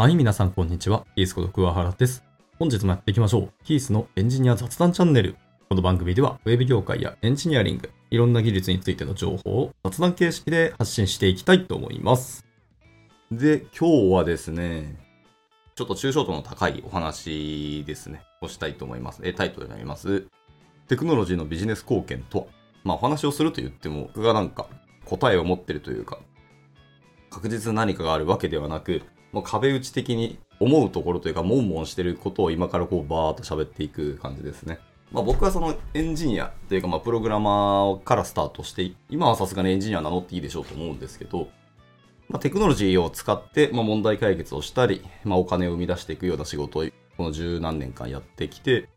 はい、皆さんこんにちは。キースこと桑原です。本日もやっていきましょう。キースのエンジニア雑談チャンネル。この番組では、ウェブ業界やエンジニアリング、いろんな技術についての情報を雑談形式で発信していきたいと思います。で、今日はですね、ちょっと抽象度の高いお話ですね、をしたいと思います。えタイトルになります。テクノロジーのビジネス貢献とはまあお話をすると言っても、僕がなんか答えを持ってるというか、確実何かがあるわけではなく、もう壁打ち的に思うところというか、悶々してることを今からこうバーっと喋っていく感じですね。まあ僕はそのエンジニアというかまあプログラマーからスタートして、今はさすがにエンジニア名乗っていいでしょうと思うんですけど、まあテクノロジーを使ってまあ問題解決をしたり、まあお金を生み出していくような仕事をこの十何年間やってきて、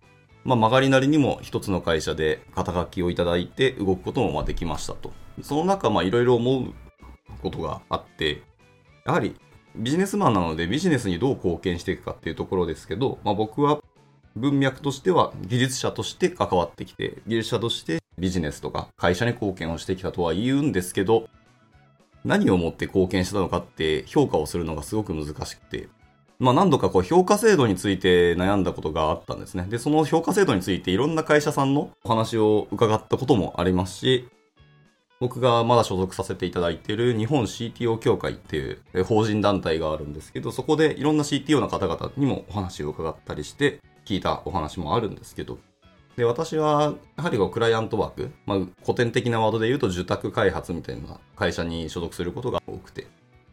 まあ曲がりなりにも一つの会社で肩書きをいただいて動くこともまあできましたと。その中いろいろ思うことがあって、やはりビジネスマンなのでビジネスにどう貢献していくかっていうところですけど、まあ、僕は文脈としては技術者として関わってきて、技術者としてビジネスとか会社に貢献をしてきたとは言うんですけど、何をもって貢献したのかって評価をするのがすごく難しくて、まあ何度かこう評価制度について悩んだことがあったんですね。で、その評価制度についていろんな会社さんのお話を伺ったこともありますし、僕がまだ所属させていただいている日本 CTO 協会っていう法人団体があるんですけど、そこでいろんな CTO の方々にもお話を伺ったりして聞いたお話もあるんですけど、で、私は、やはりクライアントワーク、まあ、古典的なワードで言うと受託開発みたいな会社に所属することが多くて、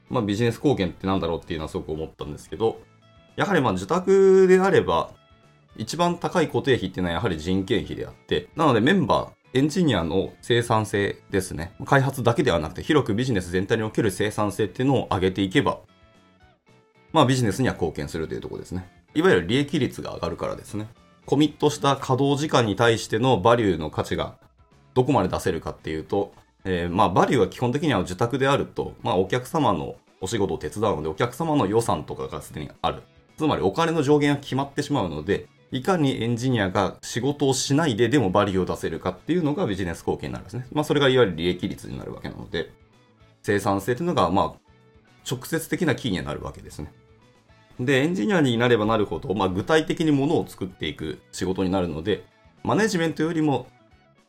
まあ、ビジネス貢献ってなんだろうっていうのはすごく思ったんですけど、やはりまあ受託であれば、一番高い固定費っていうのはやはり人件費であって、なのでメンバー、エンジニアの生産性ですね。開発だけではなくて、広くビジネス全体における生産性っていうのを上げていけば、まあビジネスには貢献するというところですね。いわゆる利益率が上がるからですね。コミットした稼働時間に対してのバリューの価値がどこまで出せるかっていうと、えーまあバリューは基本的には受託であると、まあお客様のお仕事を手伝うので、お客様の予算とかがすでにある。つまりお金の上限が決まってしまうので、いかにエンジニアが仕事をしないででもバリューを出せるかっていうのがビジネス貢献になるんですね。まあそれがいわゆる利益率になるわけなので、生産性っていうのがまあ直接的なキーになるわけですね。で、エンジニアになればなるほど、まあ具体的にものを作っていく仕事になるので、マネジメントよりも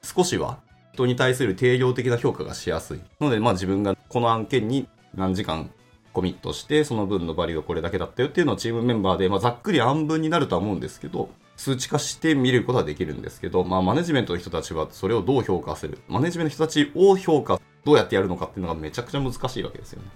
少しは人に対する定量的な評価がしやすい。ので、まあ自分がこの案件に何時間コミットして、その分のバリューがこれだけだったよっていうのをチームメンバーで、まあ、ざっくり暗分になるとは思うんですけど、数値化して見ることはできるんですけど、まあ、マネジメントの人たちはそれをどう評価する。マネジメントの人たちを評価、どうやってやるのかっていうのがめちゃくちゃ難しいわけですよね。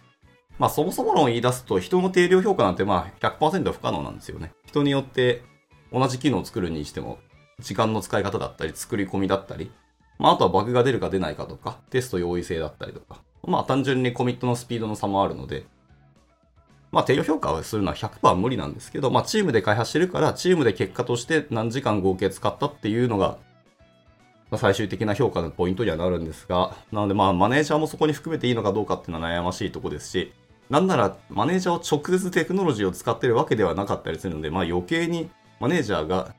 まあ、そもそも論を言い出すと、人の定量評価なんてまあ100%不可能なんですよね。人によって同じ機能を作るにしても、時間の使い方だったり、作り込みだったり、まあ、あとはバグが出るか出ないかとか、テスト容易性だったりとか、まあ、単純にコミットのスピードの差もあるので、まあ、定量評価をするのは100%は無理なんですけど、まあ、チームで開発してるから、チームで結果として何時間合計使ったっていうのが、まあ、最終的な評価のポイントにはなるんですが、なのでまあ、マネージャーもそこに含めていいのかどうかっていうのは悩ましいとこですし、なんなら、マネージャーを直接テクノロジーを使ってるわけではなかったりするので、まあ、余計にマネージャーが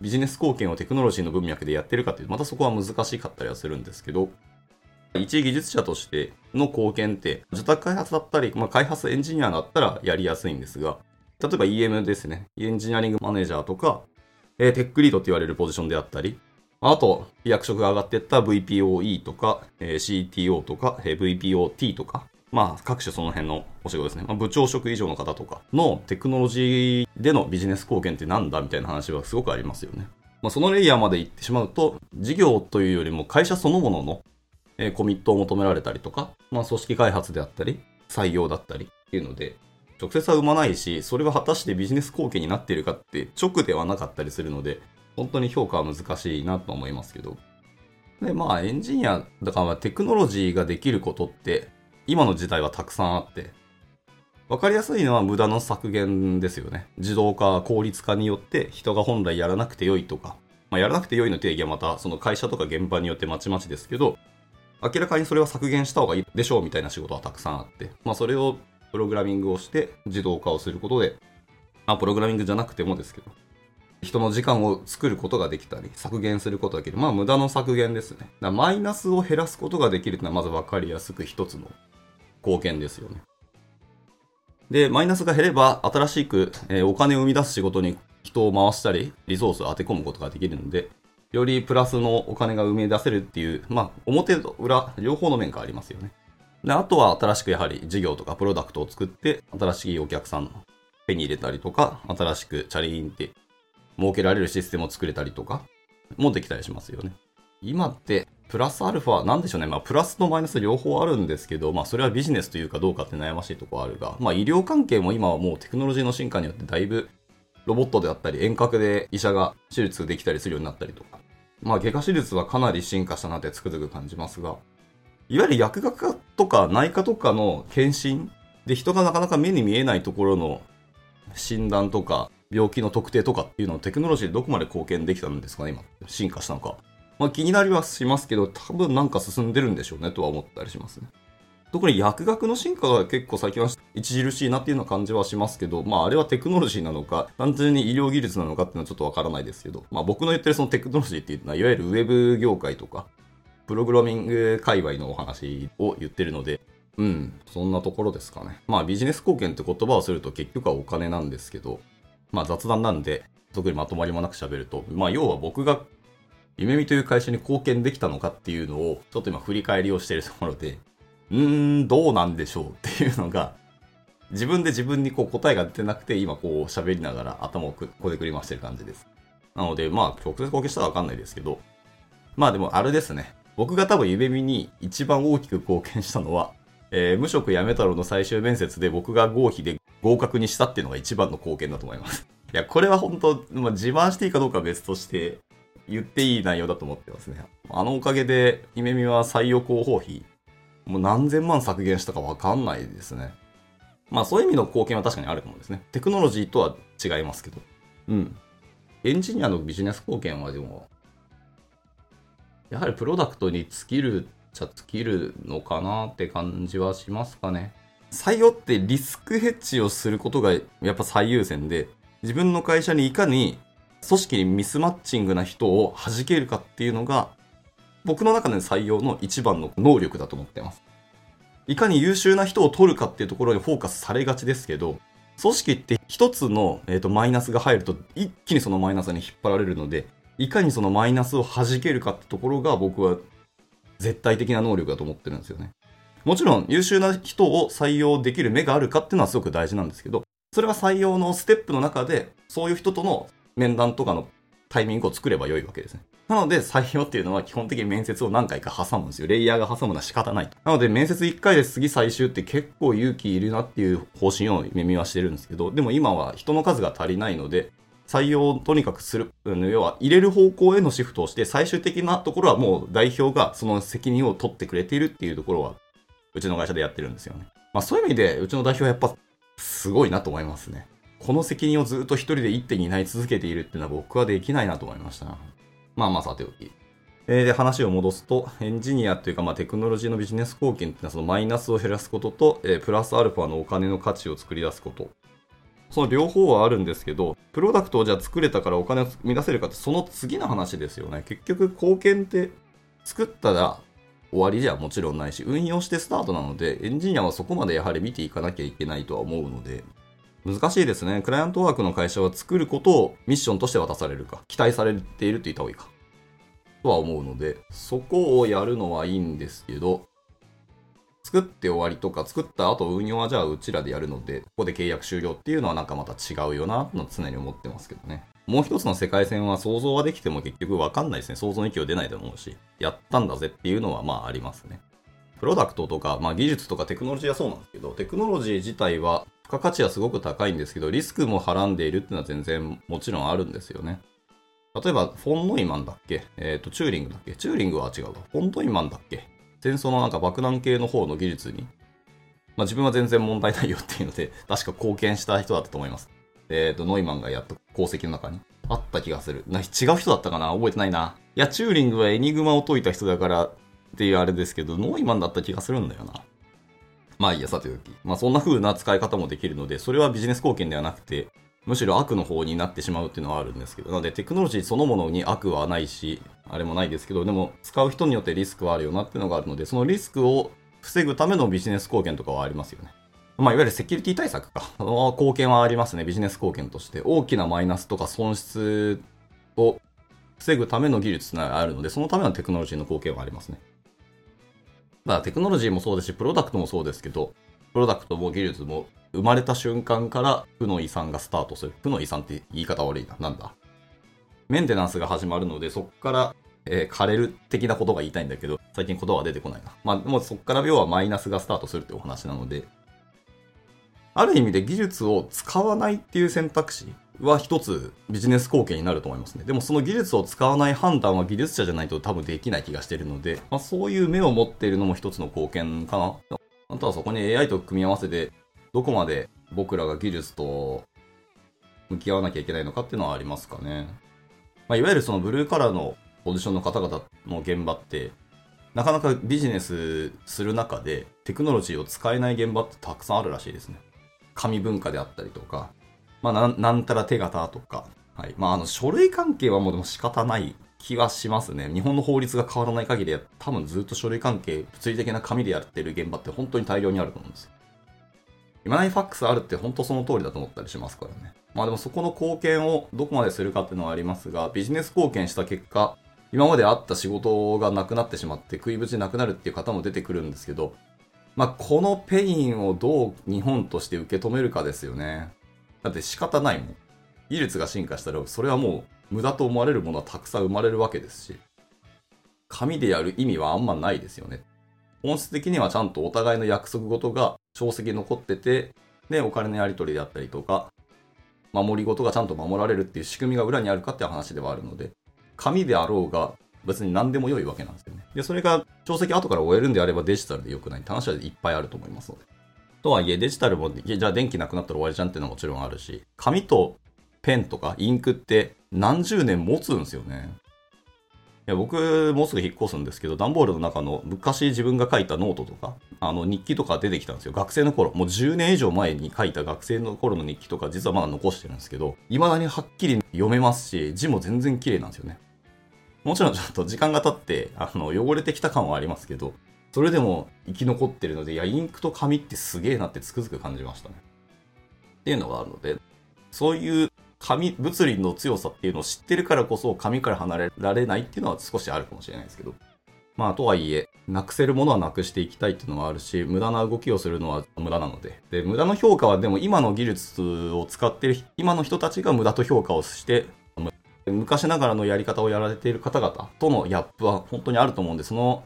ビジネス貢献をテクノロジーの文脈でやってるかっていう、またそこは難しかったりはするんですけど、一技術者としての貢献って、受託開発だったり、まあ、開発エンジニアだったらやりやすいんですが、例えば EM ですね。エンジニアリングマネージャーとか、えーテックリードって言われるポジションであったり、あと、役職が上がっていった VPOE とか、えー CTO とか、えー VPOT とか、まあ、各種その辺のお仕事ですね。まあ、部長職以上の方とかのテクノロジーでのビジネス貢献ってなんだみたいな話はすごくありますよね。まあ、そのレイヤーまで行ってしまうと、事業というよりも会社そのもののえーコミットを求められたりとか、まあ、組織開発であったり、採用だったりっていうので、直接は生まないし、それが果たしてビジネス貢献になっているかって直ではなかったりするので、本当に評価は難しいなと思いますけど。で、まあ、エンジニア、だからテクノロジーができることって、今の時代はたくさんあって、わかりやすいのは無駄の削減ですよね。自動化、効率化によって人が本来やらなくて良いとか、まあ、やらなくて良いの定義はまたその会社とか現場によってまちまちですけど、明らかにそれは削減した方がいいでしょうみたいな仕事はたくさんあって、まあそれをプログラミングをして自動化をすることで、まあプログラミングじゃなくてもですけど、人の時間を作ることができたり、削減することができる。まあ無駄の削減ですね。だからマイナスを減らすことができるというのはまず分かりやすく一つの貢献ですよね。で、マイナスが減れば、新しく、えお金を生み出す仕事に人を回したり、リソースを当て込むことができるので、よりプラスのお金が生み出せるっていう、まあ、表と裏、両方の面がありますよね。で、あとは新しくやはり事業とかプロダクトを作って、新しいお客さんの手に入れたりとか、新しくチャリーンって設けられるシステムを作れたりとか、もできたりしますよね。今って、プラスアルファ、なんでしょうね。まあ、プラスとマイナス両方あるんですけど、まあ、それはビジネスというかどうかって悩ましいところあるが、まあ、医療関係も今はもうテクノロジーの進化によってだいぶ、ロボットであったり、遠隔で医者が手術できたりするようになったりとか、まあ、外科手術はかなり進化したなってつくづく感じますが、いわゆる薬学科とか内科とかの検診で人がなかなか目に見えないところの診断とか病気の特定とかっていうのをテクノロジーでどこまで貢献できたんですかね、今。進化したのか。まあ気になりはしますけど、多分なんか進んでるんでしょうねとは思ったりしますね。特に薬学の進化が結構最近は著しいなっていうような感じはしますけど、まああれはテクノロジーなのか、単純に医療技術なのかっていうのはちょっとわからないですけど、まあ僕の言ってるそのテクノロジーっていうのは、いわゆるウェブ業界とか、プログラミング界隈のお話を言ってるので、うん、そんなところですかね。まあビジネス貢献って言葉をすると結局はお金なんですけど、まあ雑談なんで、特にまとまりもなく喋ると、まあ要は僕が夢見という会社に貢献できたのかっていうのを、ちょっと今振り返りをしているところで、うーん、どうなんでしょうっていうのが、自分で自分にこう答えが出てなくて、今こう喋りながら頭をくこでくり回してる感じです。なので、まあ直接貢献したらわかんないですけど、まあでもあれですね。僕が多分夢見に一番大きく貢献したのは、えー無職やめ太郎の最終面接で僕が合否で合格にしたっていうのが一番の貢献だと思います。いや、これは本当、まあ、自慢していいかどうかは別として、言っていい内容だと思ってますね。あのおかげで、夢見は採用広報費、もう何千万削減したかわかんないですね。まあそういう意味の貢献は確かにあると思うんですね。テクノロジーとは違いますけど。うん。エンジニアのビジネス貢献はでも、やはりプロダクトに尽きるっちゃ尽きるのかなって感じはしますかね。採用ってリスクヘッジをすることがやっぱ最優先で、自分の会社にいかに組織にミスマッチングな人を弾けるかっていうのが、僕の中での採用の一番の能力だと思ってます。いかに優秀な人を取るかっていうところにフォーカスされがちですけど、組織って一つの、えー、とマイナスが入ると一気にそのマイナスに引っ張られるので、いかにそのマイナスを弾けるかってところが僕は絶対的な能力だと思ってるんですよね。もちろん優秀な人を採用できる目があるかっていうのはすごく大事なんですけど、それは採用のステップの中で、そういう人との面談とかのタイミングを作れば良いわけですね。なので採用っていうのは基本的に面接を何回か挟むんですよ。レイヤーが挟むのは仕方ないと。なので面接1回で次最終って結構勇気いるなっていう方針を耳はしてるんですけど、でも今は人の数が足りないので、採用をとにかくする、要は入れる方向へのシフトをして、最終的なところはもう代表がその責任を取ってくれているっていうところは、うちの会社でやってるんですよね。まあそういう意味で、うちの代表はやっぱすごいなと思いますね。この責任をずっと一人で一手に担い続けているっていうのは僕はできないなと思いました。まあまあさておき。えーで、話を戻すと、エンジニアというか、まあ、テクノロジーのビジネス貢献っていうのは、そのマイナスを減らすことと、えープラスアルファのお金の価値を作り出すこと。その両方はあるんですけど、プロダクトをじゃあ作れたからお金を生み出せるかって、その次の話ですよね。結局、貢献って作ったら終わりじゃもちろんないし、運用してスタートなので、エンジニアはそこまでやはり見ていかなきゃいけないとは思うので、難しいですね。クライアントワークの会社は作ることをミッションとして渡されるか、期待されていると言った方がいいか。とは思うので、そこをやるのはいいんですけど、作って終わりとか、作った後運用はじゃあうちらでやるので、ここで契約終了っていうのはなんかまた違うよな、と常に思ってますけどね。もう一つの世界線は想像はできても結局わかんないですね。想像の域を出ないと思うし、やったんだぜっていうのはまあありますね。プロダクトとか、まあ技術とかテクノロジーはそうなんですけど、テクノロジー自体は付加価値はすごく高いんですけど、リスクもはらんでいるっていうのは全然もちろんあるんですよね。例えば、フォンノイマンだっけ？えっ、と、チューリングだっけ？チューリングは違うわ。フォンノイマンだっけ？戦争のなんか爆弾系の方の技術に、まあ自分は全然問題ないよっていうので、確か貢献した人だったと思います。えっ、と、ノイマンがやった功績の中にあった気がする。な違う人だったかな？覚えてないな。いや、チューリングはエニグマを解いた人だからっていうあれですけど、ノイマンだった気がするんだよな。まあいいや、さておき。まあそんな風な使い方もできるので、それはビジネス貢献ではなくて、むしろ悪の方になってしまうっていうのはあるんですけど、なのでテクノロジーそのものに悪はないし、あれもないですけど、でも使う人によってリスクはあるよなっていうのがあるので、そのリスクを防ぐためのビジネス貢献とかはありますよね。まあ、いわゆるセキュリティ対策か。貢献はありますね。ビジネス貢献として。大きなマイナスとか損失を防ぐための技術があるので、そのためのテクノロジーの貢献はありますね。まあ、テクノロジーもそうですし、プロダクトもそうですけど、プロダクトも技術も生まれた瞬間から負の遺産がスタートする。負の遺産って言い方悪いな。なんだ？メンテナンスが始まるので、そこから、えー、枯れる的なことが言いたいんだけど、最近言葉は出てこないな。まあ、もうそこから要はマイナスがスタートするってお話なので、ある意味で技術を使わないっていう選択肢は一つビジネス貢献になると思いますね。でもその技術を使わない判断は技術者じゃないと多分できない気がしているので、まあ、そういう目を持っているのも一つの貢献かな。あとはそこに AI と組み合わせて、どこまで僕らが技術と向き合わなきゃいけないのかっていうのはありますかね。まあ、いわゆるそのブルーカラーのポジションの方々の現場って、なかなかビジネスする中でテクノロジーを使えない現場ってたくさんあるらしいですね。紙文化であったりとか、まあ、なん、たら手形とか、はい。まあ、あの、書類関係はもうでも仕方ない気はしますね。日本の法律が変わらない限りは、多分ずっと書類関係、物理的な紙でやってる現場って本当に大量にあると思うんですよ。今ないファックスあるって本当その通りだと思ったりしますからね。まあでもそこの貢献をどこまでするかっていうのはありますが、ビジネス貢献した結果、今まであった仕事がなくなってしまって食いぶちなくなるっていう方も出てくるんですけど、まあ、このペインをどう日本として受け止めるかですよね。だって仕方ないもん。技術が進化したら、それはもう無駄と思われるものはたくさん生まれるわけですし、紙でやる意味はあんまないですよね。本質的にはちゃんとお互いの約束事が証跡残ってて、で、お金のやり取りであったりとか、守り事がちゃんと守られるっていう仕組みが裏にあるかっていう話ではあるので、紙であろうが、別に何でも良いわけなんですよね。で、それが定石後から終えるんであればデジタルで良くないって話はいっぱいあると思いますので。とはいえ、デジタルも、じゃあ電気なくなったら終わりじゃんっていうのはもちろんあるし、紙とペンとかインクって何十年持つんですよね。いや僕、もうすぐ引っ越すんですけど、段ボールの中の昔自分が書いたノートとか、あの日記とか出てきたんですよ。学生の頃、もう10年以上前に書いた学生の頃の日記とか、実はまだ残してるんですけど、未だにはっきり読めますし、字も全然綺麗なんですよね。もちろんちょっと時間が経って、あの、汚れてきた感はありますけど、それでも生き残ってるので、いや、インクと紙ってすげえなってつくづく感じましたね。っていうのがあるので、そういう紙、物理の強さっていうのを知ってるからこそ紙から離れられないっていうのは少しあるかもしれないですけど。まあ、とはいえ、なくせるものはなくしていきたいっていうのはあるし、無駄な動きをするのは無駄なので。で、無駄の評価はでも今の技術を使ってる、今の人たちが無駄と評価をして、昔ながらのやり方をやられている方々とのギャップは本当にあると思うんで、その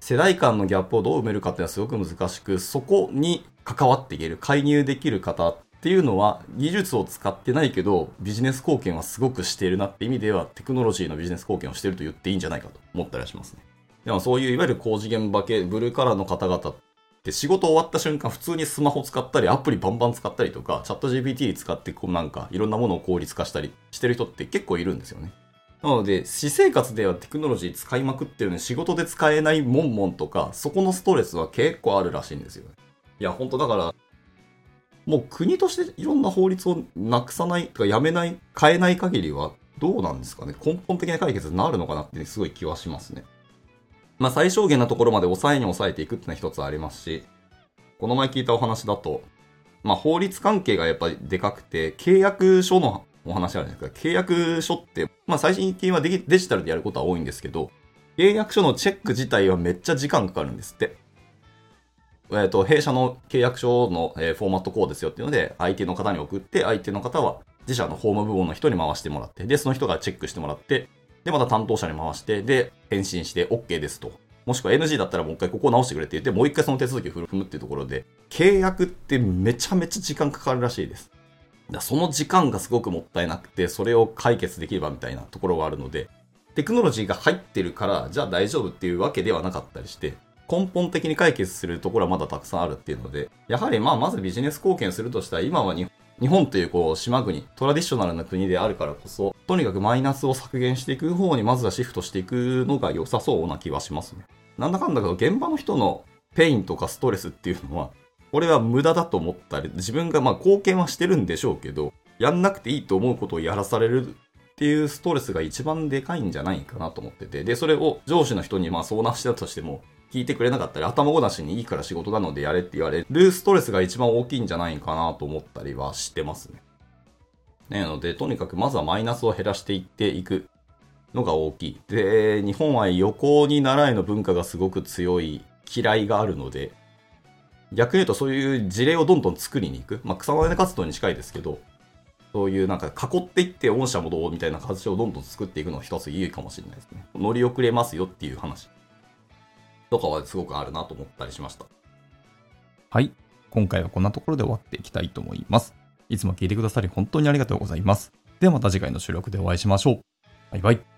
世代間のギャップをどう埋めるかっていうのはすごく難しく、そこに関わっていける、介入できる方っていうのは技術を使ってないけどビジネス貢献はすごくしているなって意味ではテクノロジーのビジネス貢献をしていると言っていいんじゃないかと思ったりはしますね。でもそういういわゆる工事現場系、ブルーカラーの方々で、仕事終わった瞬間、普通にスマホ使ったり、アプリバンバン使ったりとか、チャット GPT 使って、こうなんか、いろんなものを効率化したりしてる人って結構いるんですよね。なので、私生活ではテクノロジー使いまくってるのに仕事で使えないモンモンとか、そこのストレスは結構あるらしいんですよ。いや、本当だから、もう国としていろんな法律をなくさない、とかやめない、変えない限りはどうなんですかね。根本的な解決になるのかなってすごい気はしますね。まあ最小限なところまで抑えに抑えていくっていうのは一つありますし、この前聞いたお話だと、まあ法律関係がやっぱりでかくて、契約書のお話あるじゃないですか。契約書って、まあ最新近はデジタルでやることは多いんですけど、契約書のチェック自体はめっちゃ時間かかるんですって。えっ、ー、と、弊社の契約書の、えー、フォーマットこうですよっていうので、相手の方に送って、相手の方は自社の法務部門の人に回してもらって、で、その人がチェックしてもらって、で、また担当者に回して、で、返信して OK ですと。もしくは NG だったらもう一回ここを直してくれって言って、もう一回その手続きを踏むっていうところで、契約ってめちゃめちゃ時間かかるらしいです。だその時間がすごくもったいなくて、それを解決できればみたいなところがあるので、テクノロジーが入ってるから、じゃあ大丈夫っていうわけではなかったりして、根本的に解決するところはまだたくさんあるっていうので、やはりまあまずビジネス貢献するとしたら、今は日本というこう島国、トラディショナルな国であるからこそ、とにかくマイナスを削減していく方にまずはシフトしていくのが良さそうな気はしますね。なんだかんだけど、現場の人のペインとかストレスっていうのは、これは無駄だと思ったり、自分がまあ貢献はしてるんでしょうけど、やんなくていいと思うことをやらされるっていうストレスが一番でかいんじゃないかなと思ってて、で、それを上司の人にまあ相談したとしても、聞いてくれなかったり、頭ごなしにいいから仕事なのでやれって言われるストレスが一番大きいんじゃないかなと思ったりはしてますね。なので、とにかくまずはマイナスを減らしていっていくのが大きい。で、日本は横に習いの文化がすごく強い嫌いがあるので、逆に言うとそういう事例をどんどん作りに行く。まあ、草の根活動に近いですけど、そういうなんか囲っていって御社もどうみたいな形をどんどん作っていくのが一ついいかもしれないですね。乗り遅れますよっていう話とかはすごくあるなと思ったりしました。はい。今回はこんなところで終わっていきたいと思います。いつも聞いてくださり本当にありがとうございます。ではまた次回の収録でお会いしましょう。バイバイ。